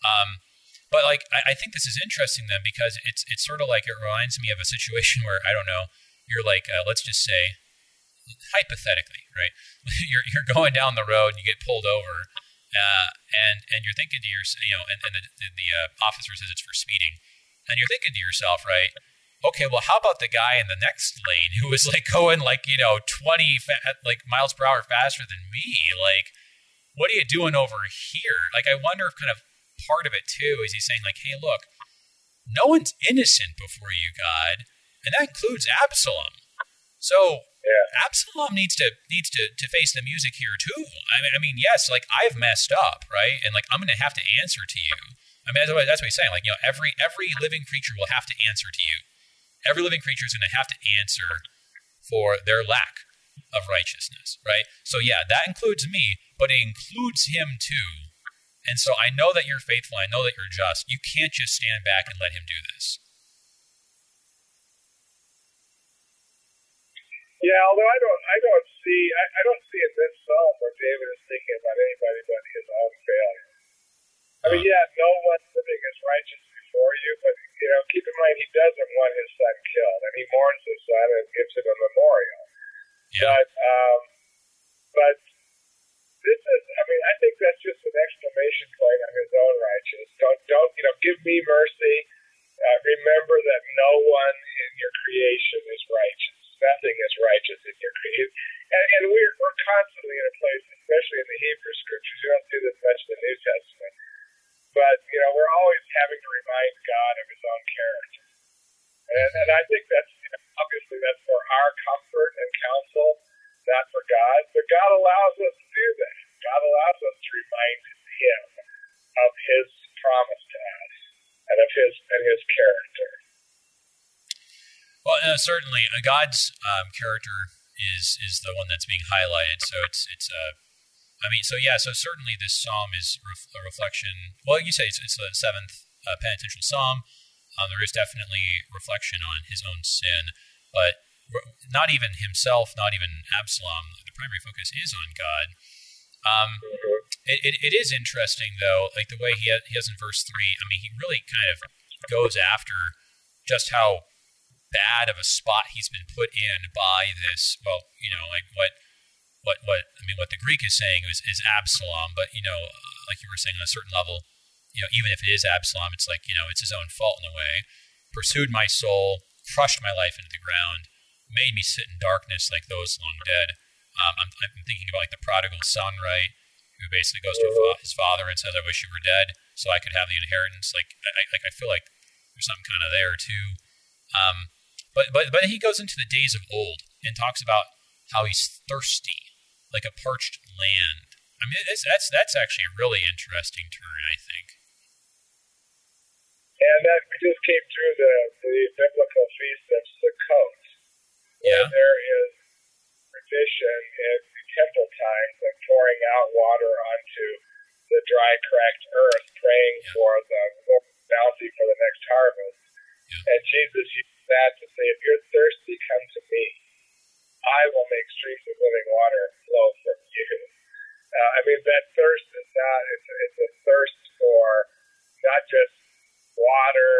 Um, but like I, I think this is interesting then because it's it's sort of like it reminds me of a situation where I don't know you're like uh, let's just say hypothetically right you're you're going down the road and you get pulled over uh, and and you're thinking to yourself you know and, and the, the, the uh, officer says it's for speeding and you're thinking to yourself right okay, well, how about the guy in the next lane who was like going like you know twenty fa- like miles per hour faster than me? Like, what are you doing over here? Like, I wonder if kind of part of it too is he's saying like, hey, look, no one's innocent before you, God, and that includes Absalom. So Yeah. Absalom needs to needs to, to face the music here too. I mean, I mean, yes, like I've messed up, right? And like I'm going to have to answer to you. I mean, that's what, that's what he's saying. Like, you know, every every living creature will have to answer to you. Every living creature is going to have to answer for their lack of righteousness, right? So yeah, that includes me, but it includes him too. And so I know that you're faithful. I know that you're just. You can't just stand back and let him do this. Yeah, although I don't, I don't see, I, I don't see in this psalm where David is thinking about anybody but his own failure. I mean, uh-huh. yeah, no one living is righteous before you, but you know, keep in mind he doesn't want his son killed, and he mourns his son and gives him a memorial. Yeah. But, um, but this is, I mean, I think that's just an exclamation point on his own righteousness. Don't, don't, you know, give me mercy. Uh, remember that no one in your creation is righteous. Nothing is righteous in your creation. And, and we're, we're constantly in a place, especially in the Hebrew scriptures, you don't see this much in the New Testament, but, you know, we're always having to remind God of his own character. And, and I think that's, you know, obviously that's for our comfort and counsel, not for God, but God allows us to do that. God allows us to remind him of his promise to us and of his and his character. Well, uh, certainly, uh, God's um, character is is the one that's being highlighted. So it's it's uh, I mean, so yeah, so certainly this psalm is ref- a reflection. Well, you say it's, it's the seventh uh, penitential psalm. Um, there is definitely reflection on his own sin, but not even himself, not even Absalom. The primary focus is on God. Um, it, it, it is interesting though, like the way he, ha- he has in verse three. I mean, he really kind of goes after just how bad of a spot he's been put in by this. Well, you know, like what, what, what I mean, what the Greek is saying is, is Absalom, but you know, uh, like you were saying, on a certain level, you know, even if it is Absalom, it's like you know, it's his own fault in a way. Pursued my soul, crushed my life into the ground, made me sit in darkness like those long dead. Um, I'm, I'm thinking about like the prodigal son, right? Who basically goes to his father and says, "I wish you were dead, so I could have the inheritance." Like, I, like I feel like there's something kind of there too. Um, but but but he goes into the days of old and talks about how he's thirsty, like a parched land. I mean, that's that's actually a really interesting turn, I think. And that we just came through the, the biblical feast of Sukkot. Yeah. There is tradition in the temple times of pouring out water onto the dry, cracked earth, praying Yeah. for the bounty for the next harvest. Yeah. And Jesus used that to say, if you're thirsty, come to me. I will make streams of living water flow from you. Uh, I mean, that thirst is not, it's, it's a thirst for not just water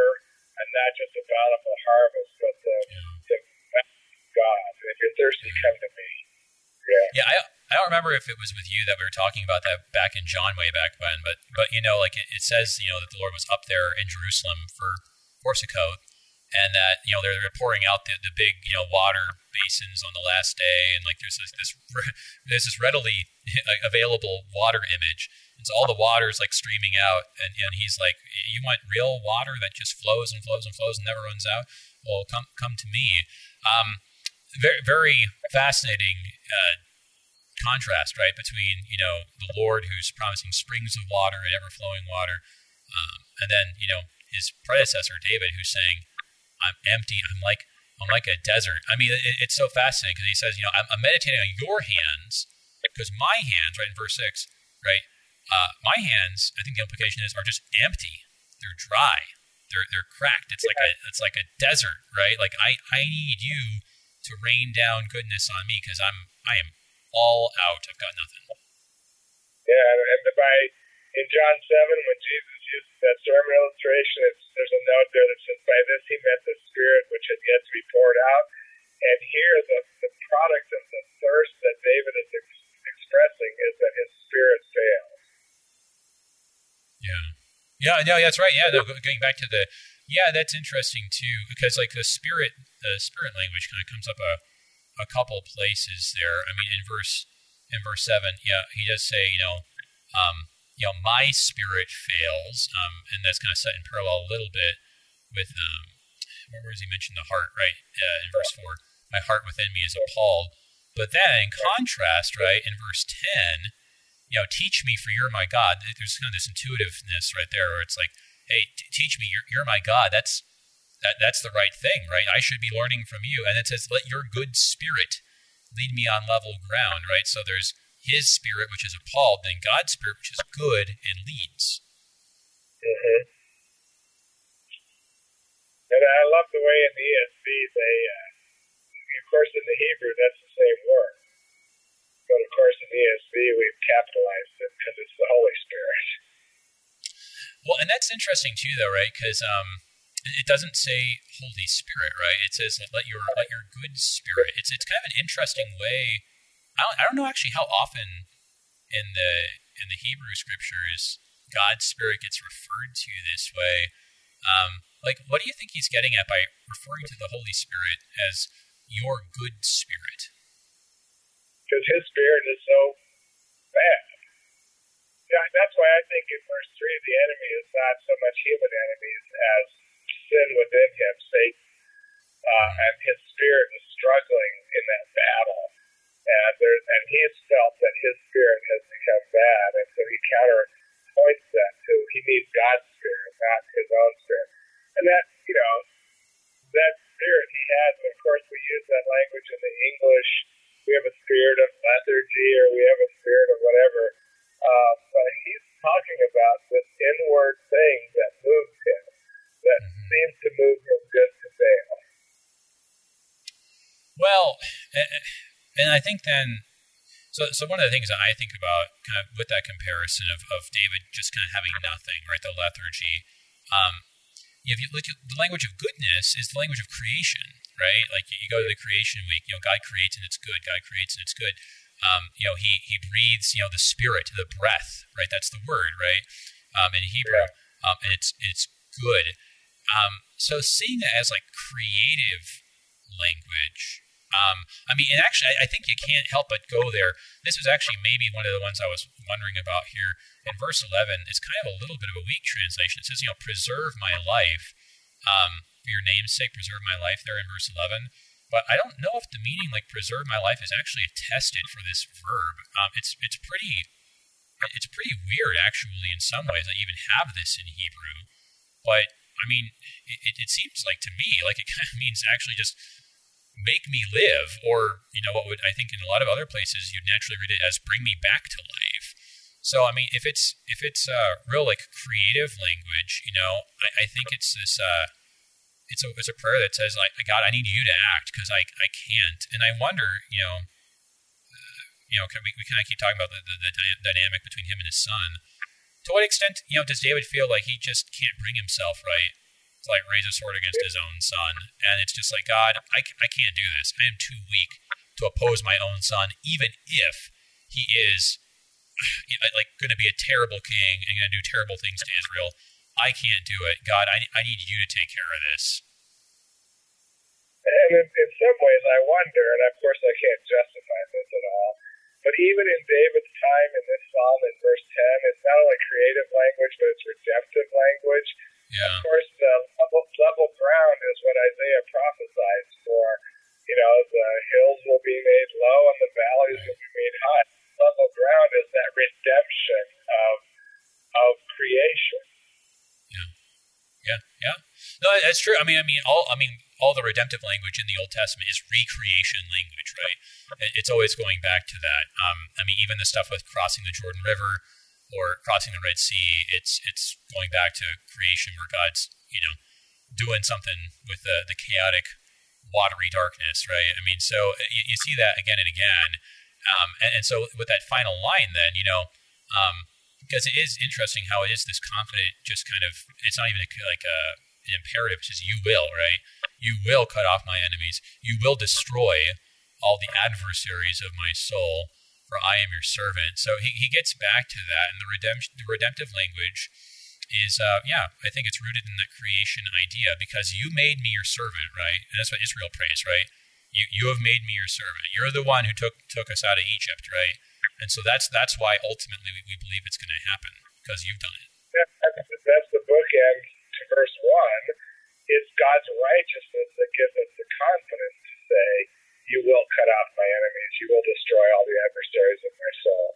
and not just a bountiful harvest, but the, the God. If you're thirsty, come to me. Yeah. Yeah, I I don't remember if it was with you that we were talking about that back in John way back when, but but you know, like it, it says, you know, that the Lord was up there in Jerusalem for Sukkot, and that you know they're, they're pouring out the, the big you know water basins on the last day, and like there's this, this this readily available water image, and so all the water is like streaming out, and, and he's like, you want real water that just flows and flows and flows and never runs out? Well, come come to me. Um, very very fascinating uh, contrast, right, between you know the Lord who's promising springs of water and ever flowing water, um, and then you know his predecessor David who's saying, "I'm empty. I'm like I'm like a desert." I mean, it, it's so fascinating because he says, you know, I'm, I'm meditating on your hands because my hands, right in verse six, right, uh, my hands. I think the implication is are just empty. They're dry. They're they're cracked. It's like a it's like a desert, right? Like I I need you to rain down goodness on me because I'm I am all out. I've got nothing. Yeah, and, and by in John seven, when Jesus uses that sermon illustration, it's, there's a note there that says, "By this he meant the Spirit which had yet to be poured out." And here, the, the product of the thirst that David is ex- expressing is that his spirit fails. Yeah. Yeah, no, that's right. Yeah, going back to the yeah, that's interesting too because like the spirit the spirit language kind of comes up a a couple places there. I mean, in verse in verse seven, yeah, he does say, you know, um, you know, my spirit fails, um, and that's kind of set in parallel a little bit with um, where does he mention the heart? Right uh, in verse four, my heart within me is appalled. But then, in contrast, right in verse ten, you know, teach me, for you're my God. There's kind of this intuitiveness right there, where it's like, hey, t- teach me, you're, you're my God. That's that, that's the right thing, right? I should be learning from you. And it says, let your good spirit lead me on level ground, right? So there's his spirit, which is appalled, then God's spirit, which is good and leads. Mm-hmm. And I love the way in the ESV they, uh, of course, in the Hebrew that's the same word, but of course in the ESV we've capitalized it because it's the Holy Spirit. Well, and that's interesting too, though, right? Because um, it it doesn't say Holy Spirit, right? It says let your let your good spirit. It's it's kind of an interesting way. I don't, I don't know actually how often in the in the Hebrew scriptures God's Spirit gets referred to this way. Um, like, what do you think he's getting at by referring to the Holy Spirit as your good spirit? because his spirit is so bad. Yeah, that's why I think in verse 3 the enemy is not so much human enemies as sin within him, Satan. Uh, and his spirit is struggling in that battle. And, there, and he's felt that his spirit has become bad. And so he counterpoints that to he needs God's spirit, not his own spirit. And that, you know, that spirit he has, and of course we use that language in the English we have a spirit of lethargy or we have a spirit of whatever. Uh, but he's and I think then, so so one of the things that I think about kind of with that comparison of, of David just kind of having nothing, right, the lethargy. Um, if you look at the language of goodness is the language of creation, right? Like you go to the creation week, you know, God creates and it's good. God creates and it's good. Um, you know, he he breathes, you know, the spirit, the breath, right? That's the word, right? Um, in Hebrew, um, and it's it's good. Um, so seeing that as like creative language, um, I mean, and actually, I, I think you can't help but go there. This was actually maybe one of the ones I was wondering about here. In verse 11, it's kind of a little bit of a weak translation. It says, you know, preserve my life. Um, for your name's sake, preserve my life there in verse 11. But I don't know if the meaning, like preserve my life, is actually attested for this verb. Um, it's it's pretty it's pretty weird actually in some ways. I even have this in Hebrew, but I mean, it, it seems like to me like it kind of means actually just make me live, or you know what would I think in a lot of other places you'd naturally read it as bring me back to life. So I mean, if it's if it's uh, real like creative language, you know, I, I think it's this. Uh, it's a it's a prayer that says like God, I need you to act because I I can't, and I wonder, you know, uh, you know, we, we kind of keep talking about the, the, the dynamic between him and his son. To what extent, you know, does David feel like he just can't bring himself right like raise a sword against his own son, and it's just like God, I I can't do this. I am too weak to oppose my own son, even if he is like going to be a terrible king and going to do terrible things to Israel. I can't do it. God, I, I need you to take care of this. And in, in some ways, I wonder, and of course, I can't justify this at all, but even in David's time in this psalm in verse 10, it's not only creative language, but it's redemptive language. Yeah. Of course, the level, level ground is what Isaiah prophesies for. You know, the hills will be made low and the valleys will be made high. Level ground is that redemption of of creation. Yeah, yeah, yeah. No, that's true. I mean, I mean, all I mean, all the redemptive language in the Old Testament is recreation language, right? It's always going back to that. Um, I mean, even the stuff with crossing the Jordan River or crossing the Red Sea, it's it's going back to creation where God's you know doing something with the the chaotic watery darkness, right? I mean, so uh, you, you see that again and again. Um, and, and, so with that final line, then you know, um, because it is interesting how it is this confident, just kind of, it's not even like a, an imperative, it's just you will, right? You will cut off my enemies. You will destroy all the adversaries of my soul, for I am your servant. So he, he gets back to that, and the, redemption, the redemptive language is, uh, yeah, I think it's rooted in that creation idea because you made me your servant, right? And that's what Israel prays, right? You, you have made me your servant. You're the one who took, took us out of Egypt, right? And so that's that's why ultimately we, we believe it's going to happen because you've done it. That's the bookend to verse one. It's God's righteousness that gives us the confidence to say, "You will cut off my enemies. You will destroy all the adversaries of my soul."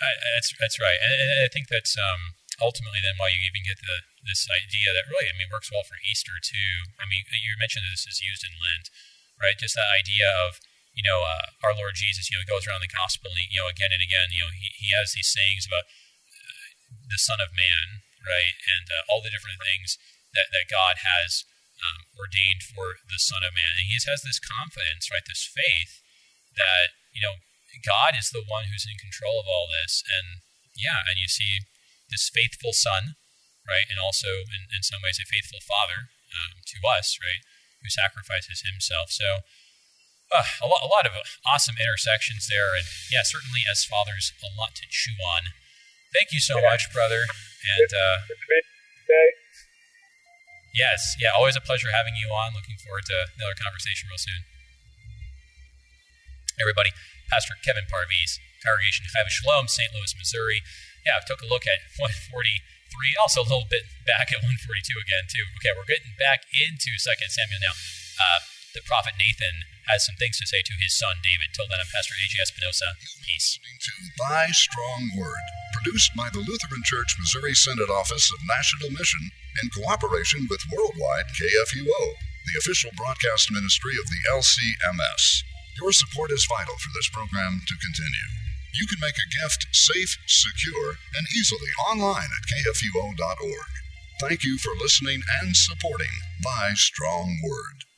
I, that's that's right, and, I think that's um, ultimately then why you even get the this idea that really I mean works well for Easter too. I mean you mentioned that this is used in Lent, right? Just that idea of you know, uh, our Lord Jesus, you know, goes around the gospel, and he, you know, again and again, you know, he, he has these sayings about uh, the Son of Man, right, and uh, all the different things that, that God has um, ordained for the Son of Man. And he has this confidence, right, this faith that, you know, God is the one who's in control of all this. And yeah, and you see this faithful Son, right, and also in, in some ways a faithful Father um, to us, right, who sacrifices himself. So, uh, a, lot, a lot of awesome intersections there. And yeah, certainly as fathers, a lot to chew on. Thank you so yeah. much, brother. And uh, yes, yeah, always a pleasure having you on. Looking forward to another conversation real soon. Everybody, Pastor Kevin Parviz, Congregation Chai Shalom, St. Louis, Missouri. Yeah, I took a look at 143, also a little bit back at 142 again, too. Okay, we're getting back into 2 Samuel now. Uh, the prophet Nathan has some things to say to his son David. Till then, I'm Pastor A.J. Espinosa. Peace. To Thy Strong Word, produced by the Lutheran Church Missouri Synod Office of National Mission in cooperation with Worldwide KFUO, the official broadcast ministry of the LCMS. Your support is vital for this program to continue. You can make a gift safe, secure, and easily online at kfuo.org. Thank you for listening and supporting Thy Strong Word.